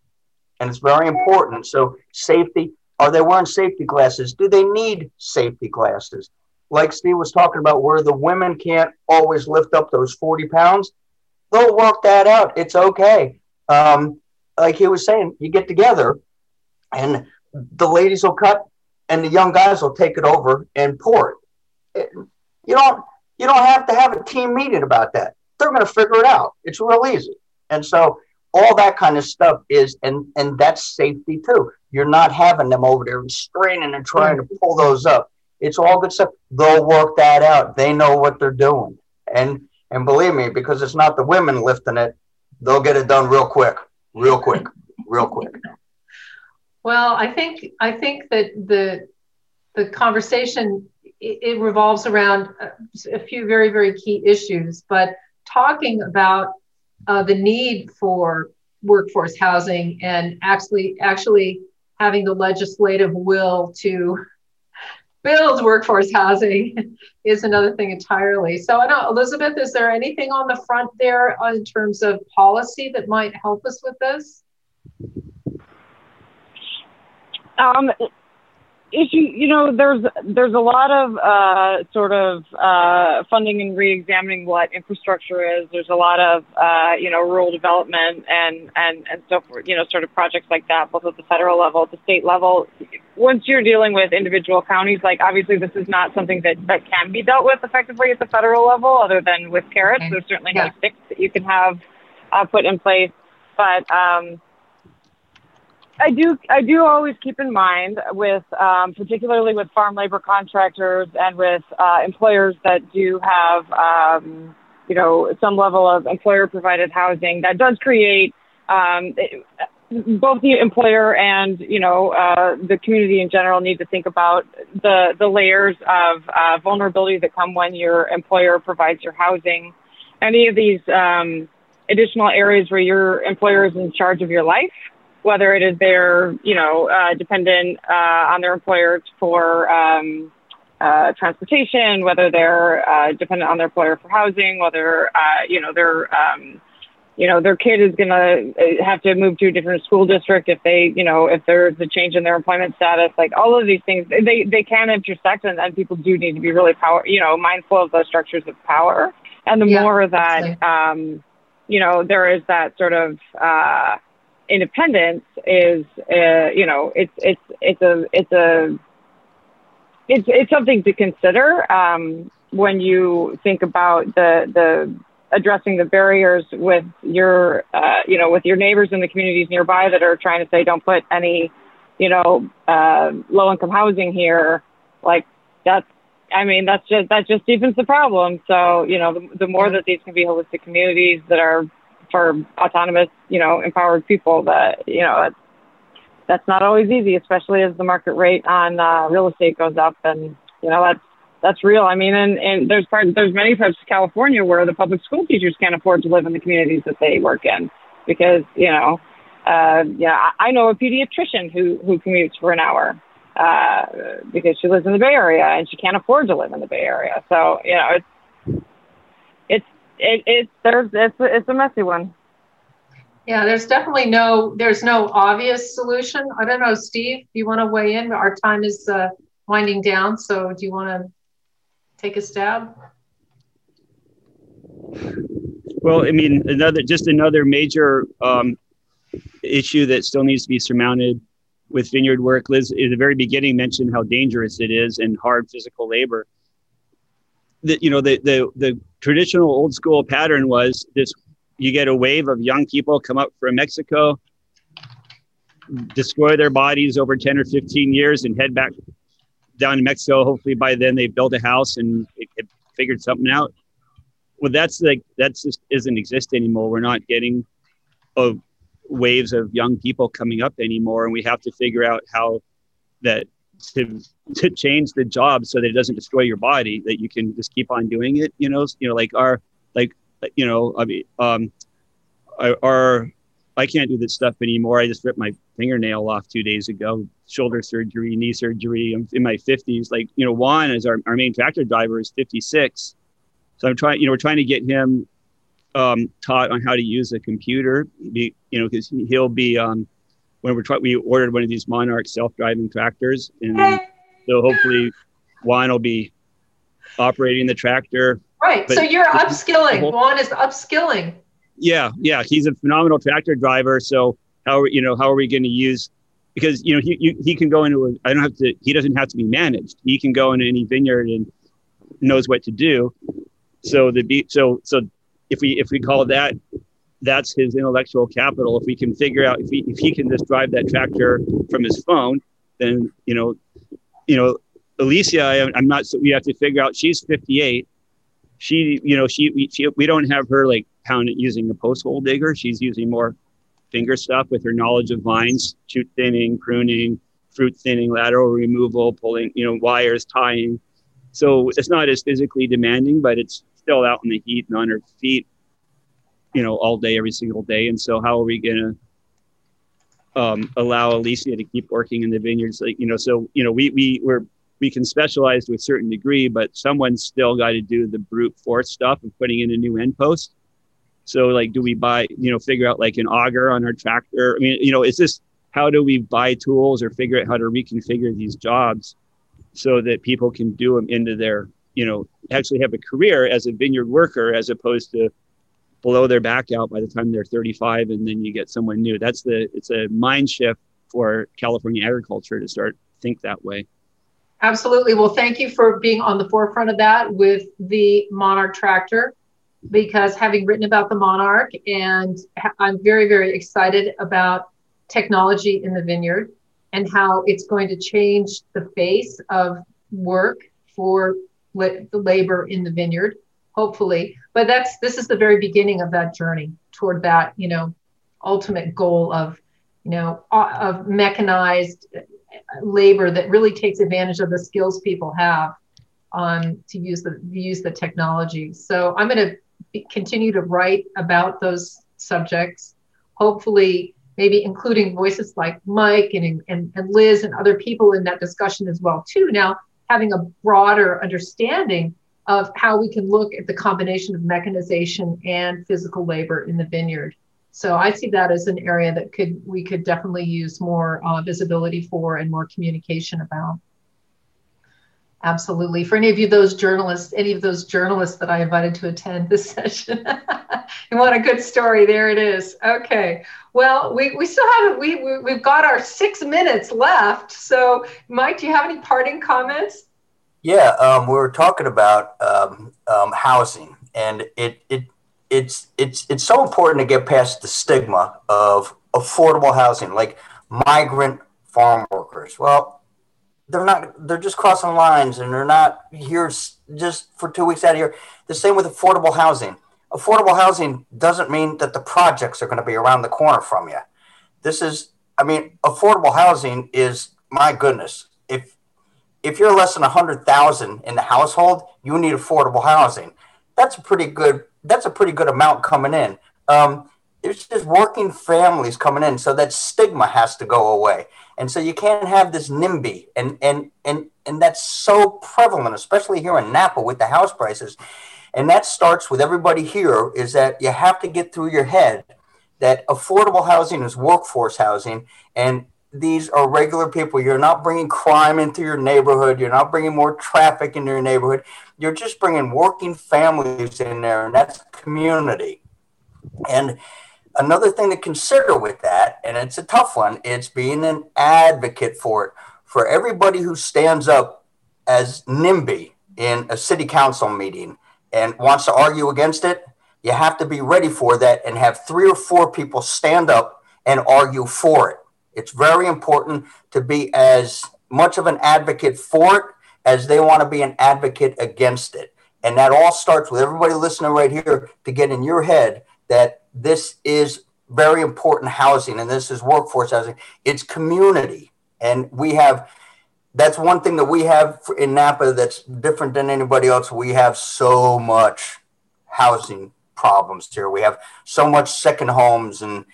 And it's very important. So, safety are they wearing safety glasses? Do they need safety glasses? Like Steve was talking about, where the women can't always lift up those 40 pounds, they'll work that out. It's okay. Um, like he was saying, you get together and the ladies will cut and the young guys will take it over and pour it. You don't you don't have to have a team meeting about that. They're going to figure it out. It's real easy. And so all that kind of stuff is and and that's safety too. You're not having them over there and straining and trying to pull those up. It's all good stuff. They'll work that out. They know what they're doing. And and believe me, because it's not the women lifting it, they'll get it done real quick, real quick, real quick. Well, I think I think that the the conversation it, revolves around a few very very key issues, but talking about uh, the need for workforce housing and actually actually having the legislative will to build workforce housing is another thing entirely. So I know Elizabeth, is there anything on the front there in terms of policy that might help us with this? Um, issue, you know, there's there's a lot of uh, sort of uh, funding and re-examining what infrastructure is. There's a lot of uh, you know rural development and and and so forth. You know, sort of projects like that, both at the federal level, at the state level. Once you're dealing with individual counties, like obviously this is not something that that can be dealt with effectively at the federal level, other than with carrots. Okay. There's certainly yeah. no sticks that you can have uh, put in place, but um, I do. I do always keep in mind with, um, particularly with farm labor contractors and with uh, employers that do have, um, you know, some level of employer-provided housing. That does create um, it, both the employer and you know uh, the community in general need to think about the the layers of uh, vulnerability that come when your employer provides your housing. Any of these um, additional areas where your employer is in charge of your life whether it is they're, you know, uh, dependent uh, on their employer for um, uh, transportation, whether they're uh, dependent on their employer for housing, whether, uh, you know, they're, um, you know, their kid is going to have to move to a different school district if they, you know, if there's a change in their employment status, like all of these things, they, they can intersect and, and people do need to be really power, you know, mindful of those structures of power. And the yeah, more that, um, you know, there is that sort of, uh, independence is, uh, you know, it's it's it's a it's a it's it's something to consider um, when you think about the the addressing the barriers with your uh, you know with your neighbors in the communities nearby that are trying to say don't put any you know uh, low income housing here like that's I mean that's just that just deepens the problem. So you know the, the more that these can be holistic communities that are for autonomous, you know, empowered people that, you know, it's, that's not always easy, especially as the market rate on uh, real estate goes up. And, you know, that's, that's real. I mean, and, and there's part, there's many parts of California where the public school teachers can't afford to live in the communities that they work in because, you know, uh, yeah, I know a pediatrician who, who commutes for an hour uh, because she lives in the Bay Area and she can't afford to live in the Bay Area. So, you know, it's, it, it there's it's it's a messy one. Yeah, there's definitely no there's no obvious solution. I don't know, Steve. Do you want to weigh in? Our time is uh, winding down, so do you want to take a stab? Well, I mean, another just another major um, issue that still needs to be surmounted with vineyard work. Liz, at the very beginning, mentioned how dangerous it is and hard physical labor That you know the, the the traditional old school pattern was this you get a wave of young people come up from mexico destroy their bodies over 10 or 15 years and head back down to mexico. Hopefully by then they've built a house and it, it figured something out. Well that's like that just isn't exist anymore. We're not getting a waves of young people coming up anymore. And we have to figure out how that to to change the job so that it doesn't destroy your body that you can just keep on doing it you know you know like our like you know i mean um our i can't do this stuff anymore. I just ripped my fingernail off two days ago shoulder surgery knee surgery. I'm in my 50s like you know juan is our, our main tractor driver is 56 so i'm trying you know we're trying to get him um, taught on how to use a computer be, you know because he'll be um, when we're trying, we ordered one of these Monarch self-driving tractors, and so hopefully Juan will be operating the tractor. Right. So you're upskilling. Juan is upskilling. Yeah, yeah. He's a phenomenal tractor driver. So how are you know how are we going to use? Because you know he you, he can go into a. I don't have to. He doesn't have to be managed. He can go into any vineyard and knows what to do. So the so so if we if we call that that's his intellectual capital. If we can figure out if he if he can just drive that tractor from his phone, then you know, you know, Alicia, I, I'm not. So we have to figure out. She's 58. She, you know, she we, she, we don't have her like pound it using a post hole digger. She's using more finger stuff with her knowledge of vines, shoot thinning, pruning, fruit thinning, lateral removal, pulling, you know, wires, tying. So it's not as physically demanding, but it's still out in the heat and on her feet you know, all day, every single day. And so, how are we going to um, allow Alicia to keep working in the vineyards? Like, you know, so you know, we we we're we can specialize to a certain degree, but someone's still got to do the brute force stuff of putting in a new end post. So, like, do we buy, you know, figure out like an auger on our tractor? I mean, you know, is this how do we buy tools or figure out how to reconfigure these jobs so that people can do them into their, you know, actually have a career as a vineyard worker as opposed to blow their back out by the time they're 35 and then you get someone new. That's the it's a mind shift for california agriculture to start think that way. Absolutely. Well thank you for being on the forefront of that with the monarch tractor because having written about the monarch and i'm very very excited about technology in the vineyard and how it's going to change the face of work for the labor in the vineyard hopefully. But that's this is the very beginning of that journey toward that you know ultimate goal of you know of mechanized labor that really takes advantage of the skills people have um, to use the use the technology. So i'm going to continue to write about those subjects hopefully maybe including voices like mike and, and, and liz and other people in that discussion as well too now having a broader understanding of how we can look at the combination of mechanization and physical labor in the vineyard. So I see that as an area that could we could definitely use more uh, visibility for and more communication about. Absolutely. For any of you, those journalists, any of those journalists that I invited to attend this session, you want a good story? There it is. Okay. Well, we, we still have we, we we've got our six minutes left. So, Mike, do you have any parting comments? Yeah, um, we were talking about um, um, housing, and it it it's it's it's so important to get past the stigma of affordable housing, like migrant farm workers. Well, they're not. They're just crossing lines, and they're not here just for two weeks out of here. The same with affordable housing. Affordable housing doesn't mean that the projects are going to be around the corner from you. This is, I mean, affordable housing is my goodness if you're less than 100,000 in the household, you need affordable housing. That's a pretty good that's a pretty good amount coming in. Um, it's just working families coming in, so that stigma has to go away. And so you can't have this NIMBY, and and and and that's so prevalent, especially here in Napa with the house prices. And that starts with everybody here is that you have to get through your head that affordable housing is workforce housing, and these are regular people. You're not bringing crime into your neighborhood. You're not bringing more traffic into your neighborhood. You're just bringing working families in there, and that's community. And another thing to consider with that, and it's a tough one, it's being an advocate for it. For everybody who stands up as NIMBY in a city council meeting and wants to argue against it, you have to be ready for that and have three or four people stand up and argue for it it's very important to be as much of an advocate for it as they want to be an advocate against it. And that all starts with everybody listening right here to get in your head that this is very important housing and this is workforce housing. It's community. And we have that's one thing that we have in Napa that's different than anybody else. We have so much housing problems here. We have so much second homes and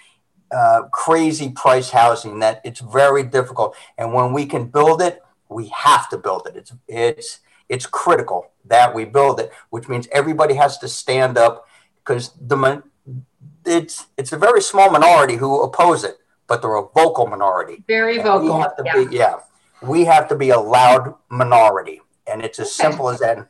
uh, crazy price housing that it's very difficult. And when we can build it, we have to build it. It's it's it's critical that we build it, which means everybody has to stand up because the it's it's a very small minority who oppose it, but they're a vocal minority. Very vocal. We have to yeah. be yeah. We have to be a loud minority, and it's as okay. simple as that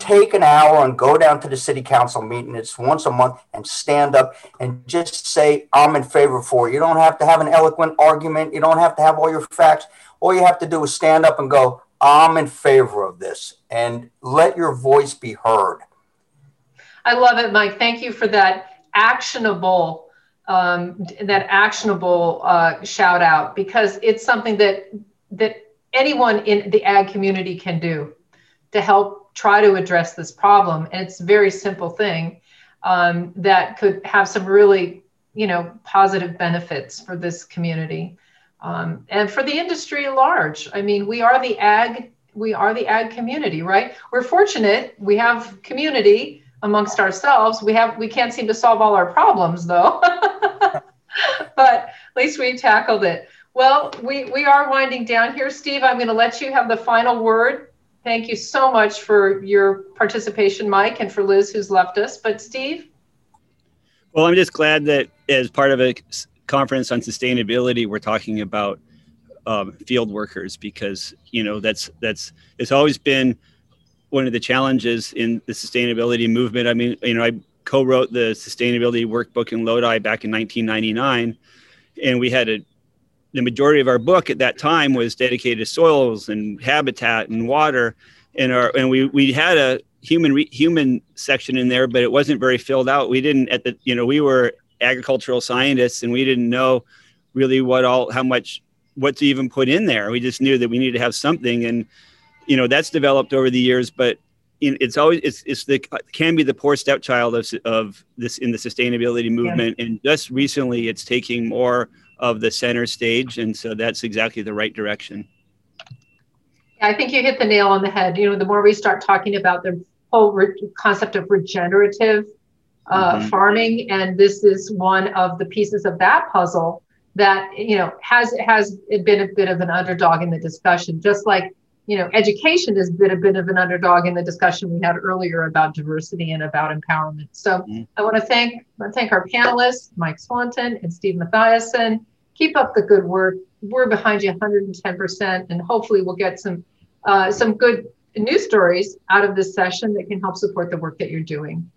take an hour and go down to the city council meeting. It's once a month and stand up and just say, I'm in favor for it. You don't have to have an eloquent argument. You don't have to have all your facts. All you have to do is stand up and go, I'm in favor of this and let your voice be heard. I love it, Mike. Thank you for that actionable. Um, that actionable uh, shout out because it's something that that anyone in the ag community can do to help try to address this problem. And it's a very simple thing um, that could have some really, you know, positive benefits for this community um, and for the industry at large. I mean, we are the ag, we are the ag community, right? We're fortunate. We have community amongst ourselves. We have, we can't seem to solve all our problems though, but at least we tackled it. Well, we, we are winding down here. Steve, I'm going to let you have the final word Thank you so much for your participation, Mike, and for Liz, who's left us. But Steve? Well, I'm just glad that as part of a conference on sustainability, we're talking about um, field workers because you know that's that's it's always been one of the challenges in the sustainability movement. I mean, you know, I co-wrote the sustainability workbook in Lodi back in 1999, and we had a the majority of our book at that time was dedicated to soils and habitat and water. And our and we we had a human re, human section in there but it wasn't very filled out. We didn't at the you know we were agricultural scientists and we didn't know really what all how much what to even put in there. We just knew that we needed to have something and you know that's developed over the years but it's always it's, it's the can be the poor stepchild of, of this in the sustainability movement. Yeah. and just recently it's taking more of the center stage. And so that's exactly the right direction. I think you hit the nail on the head. You know, the more we start talking about the whole re- concept of regenerative uh, mm-hmm. farming, and this is one of the pieces of that puzzle that you know has has been a bit of an underdog in the discussion. Just like you know, education has been a bit of an underdog in the discussion we had earlier about diversity and about empowerment. So mm-hmm. I want to thank thank our panelists, Mike Swanton and Steve Matthiasson keep up the good work. We're behind you 110%, and hopefully we'll get some uh, some good news stories out of this session that can help support the work that you're doing.